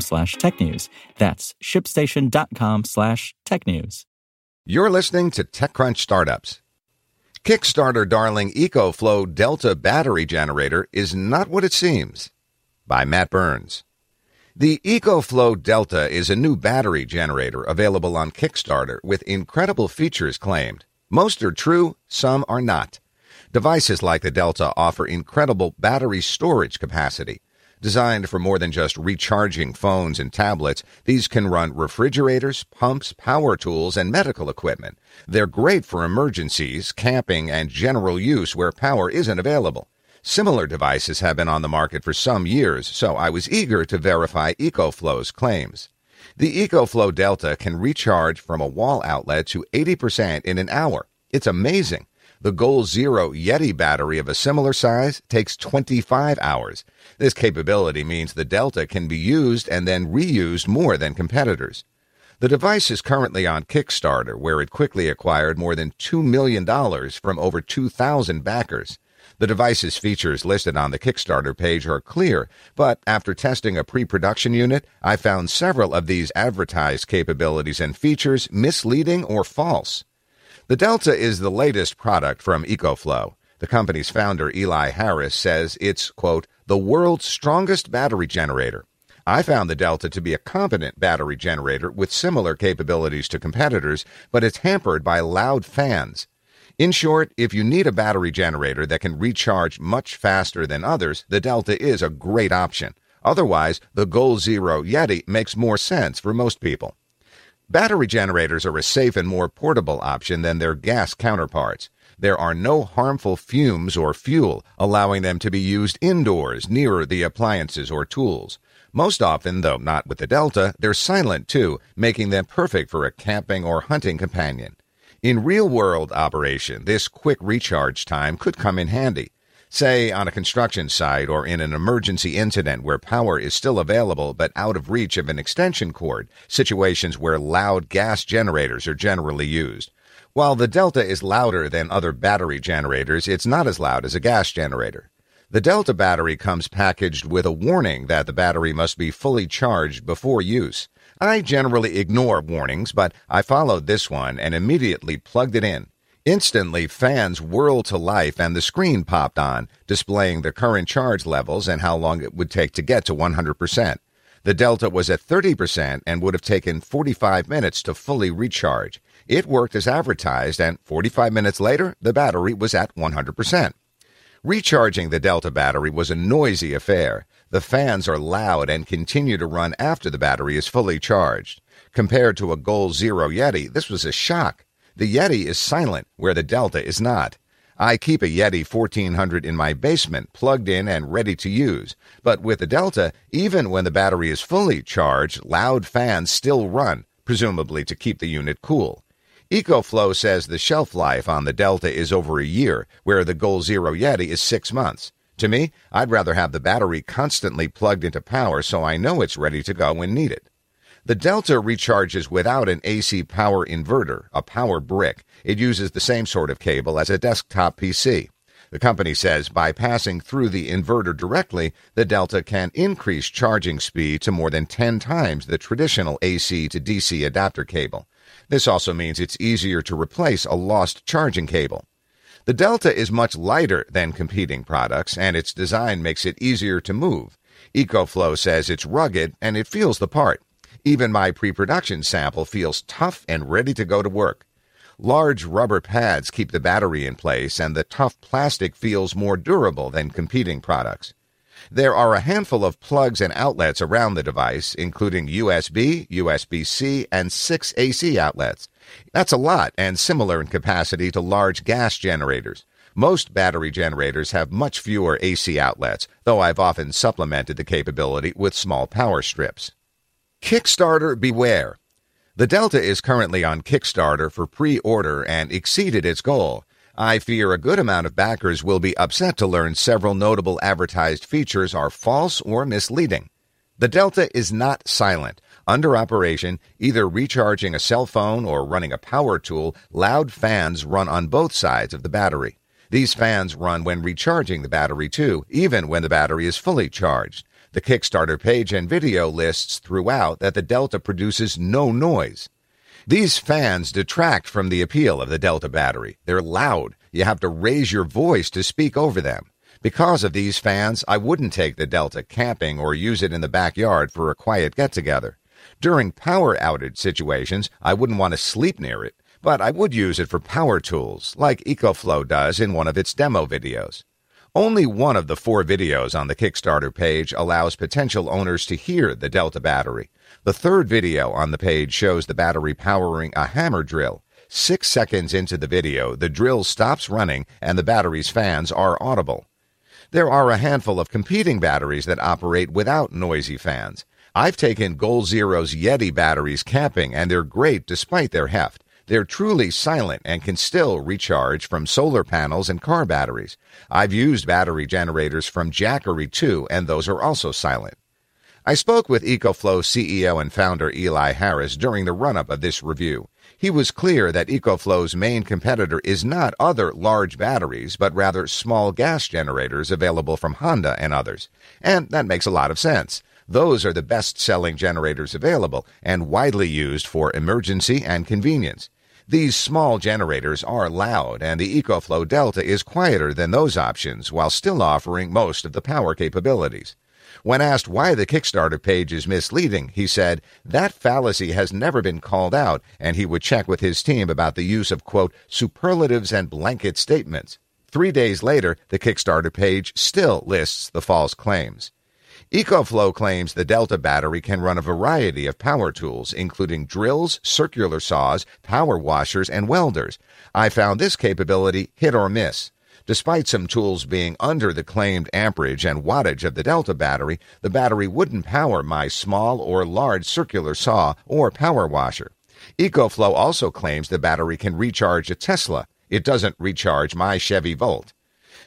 slash technews. That's shipstation.com slash technews. You're listening to TechCrunch Startups. Kickstarter darling EcoFlow Delta battery generator is not what it seems. By Matt Burns. The EcoFlow Delta is a new battery generator available on Kickstarter with incredible features claimed. Most are true, some are not. Devices like the Delta offer incredible battery storage capacity. Designed for more than just recharging phones and tablets, these can run refrigerators, pumps, power tools, and medical equipment. They're great for emergencies, camping, and general use where power isn't available. Similar devices have been on the market for some years, so I was eager to verify EcoFlow's claims. The EcoFlow Delta can recharge from a wall outlet to 80% in an hour. It's amazing. The Goal Zero Yeti battery of a similar size takes 25 hours. This capability means the Delta can be used and then reused more than competitors. The device is currently on Kickstarter, where it quickly acquired more than $2 million from over 2,000 backers. The device's features listed on the Kickstarter page are clear, but after testing a pre production unit, I found several of these advertised capabilities and features misleading or false. The Delta is the latest product from EcoFlow. The company's founder, Eli Harris, says it's, quote, the world's strongest battery generator. I found the Delta to be a competent battery generator with similar capabilities to competitors, but it's hampered by loud fans. In short, if you need a battery generator that can recharge much faster than others, the Delta is a great option. Otherwise, the Goal Zero Yeti makes more sense for most people. Battery generators are a safe and more portable option than their gas counterparts. There are no harmful fumes or fuel, allowing them to be used indoors nearer the appliances or tools. Most often, though not with the Delta, they're silent too, making them perfect for a camping or hunting companion. In real world operation, this quick recharge time could come in handy say on a construction site or in an emergency incident where power is still available but out of reach of an extension cord, situations where loud gas generators are generally used. While the Delta is louder than other battery generators, it's not as loud as a gas generator. The Delta battery comes packaged with a warning that the battery must be fully charged before use. I generally ignore warnings, but I followed this one and immediately plugged it in. Instantly, fans whirled to life and the screen popped on, displaying the current charge levels and how long it would take to get to 100%. The Delta was at 30% and would have taken 45 minutes to fully recharge. It worked as advertised, and 45 minutes later, the battery was at 100%. Recharging the Delta battery was a noisy affair. The fans are loud and continue to run after the battery is fully charged. Compared to a Goal Zero Yeti, this was a shock. The Yeti is silent where the Delta is not. I keep a Yeti 1400 in my basement, plugged in and ready to use. But with the Delta, even when the battery is fully charged, loud fans still run, presumably to keep the unit cool. EcoFlow says the shelf life on the Delta is over a year, where the Goal Zero Yeti is six months. To me, I'd rather have the battery constantly plugged into power so I know it's ready to go when needed. The Delta recharges without an AC power inverter, a power brick. It uses the same sort of cable as a desktop PC. The company says by passing through the inverter directly, the Delta can increase charging speed to more than 10 times the traditional AC to DC adapter cable. This also means it's easier to replace a lost charging cable. The Delta is much lighter than competing products, and its design makes it easier to move. EcoFlow says it's rugged and it feels the part. Even my pre production sample feels tough and ready to go to work. Large rubber pads keep the battery in place, and the tough plastic feels more durable than competing products. There are a handful of plugs and outlets around the device, including USB, USB C, and six AC outlets. That's a lot and similar in capacity to large gas generators. Most battery generators have much fewer AC outlets, though I've often supplemented the capability with small power strips. Kickstarter beware. The Delta is currently on Kickstarter for pre order and exceeded its goal. I fear a good amount of backers will be upset to learn several notable advertised features are false or misleading. The Delta is not silent. Under operation, either recharging a cell phone or running a power tool, loud fans run on both sides of the battery. These fans run when recharging the battery too, even when the battery is fully charged. The Kickstarter page and video lists throughout that the Delta produces no noise. These fans detract from the appeal of the Delta battery. They're loud. You have to raise your voice to speak over them. Because of these fans, I wouldn't take the Delta camping or use it in the backyard for a quiet get together. During power outage situations, I wouldn't want to sleep near it but I would use it for power tools, like EcoFlow does in one of its demo videos. Only one of the four videos on the Kickstarter page allows potential owners to hear the Delta battery. The third video on the page shows the battery powering a hammer drill. Six seconds into the video, the drill stops running and the battery's fans are audible. There are a handful of competing batteries that operate without noisy fans. I've taken Goal Zero's Yeti batteries camping and they're great despite their heft. They're truly silent and can still recharge from solar panels and car batteries. I've used battery generators from Jackery too, and those are also silent. I spoke with EcoFlow CEO and founder Eli Harris during the run up of this review. He was clear that EcoFlow's main competitor is not other large batteries, but rather small gas generators available from Honda and others. And that makes a lot of sense. Those are the best selling generators available and widely used for emergency and convenience. These small generators are loud, and the EcoFlow Delta is quieter than those options while still offering most of the power capabilities. When asked why the Kickstarter page is misleading, he said that fallacy has never been called out, and he would check with his team about the use of, quote, superlatives and blanket statements. Three days later, the Kickstarter page still lists the false claims. EcoFlow claims the Delta battery can run a variety of power tools, including drills, circular saws, power washers, and welders. I found this capability hit or miss. Despite some tools being under the claimed amperage and wattage of the Delta battery, the battery wouldn't power my small or large circular saw or power washer. EcoFlow also claims the battery can recharge a Tesla. It doesn't recharge my Chevy Volt.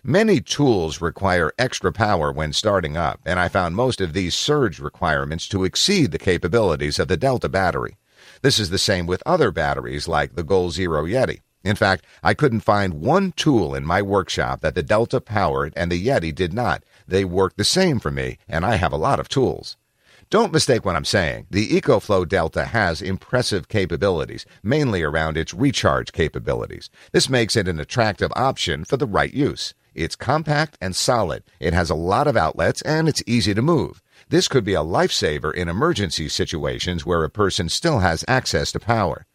Many tools require extra power when starting up, and I found most of these surge requirements to exceed the capabilities of the Delta battery. This is the same with other batteries like the Goal Zero Yeti. In fact, I couldn't find one tool in my workshop that the Delta powered and the Yeti did not. They work the same for me, and I have a lot of tools. Don't mistake what I'm saying. The EcoFlow Delta has impressive capabilities, mainly around its recharge capabilities. This makes it an attractive option for the right use. It's compact and solid. It has a lot of outlets and it's easy to move. This could be a lifesaver in emergency situations where a person still has access to power.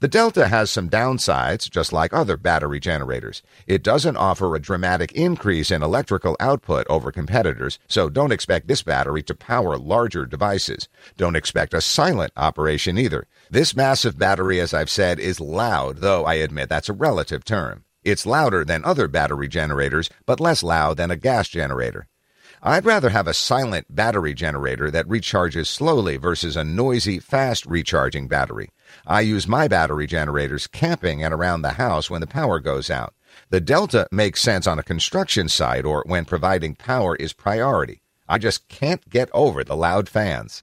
The Delta has some downsides, just like other battery generators. It doesn't offer a dramatic increase in electrical output over competitors, so don't expect this battery to power larger devices. Don't expect a silent operation either. This massive battery, as I've said, is loud, though I admit that's a relative term. It's louder than other battery generators, but less loud than a gas generator. I'd rather have a silent battery generator that recharges slowly versus a noisy, fast recharging battery. I use my battery generators camping and around the house when the power goes out. The Delta makes sense on a construction site or when providing power is priority. I just can't get over the loud fans.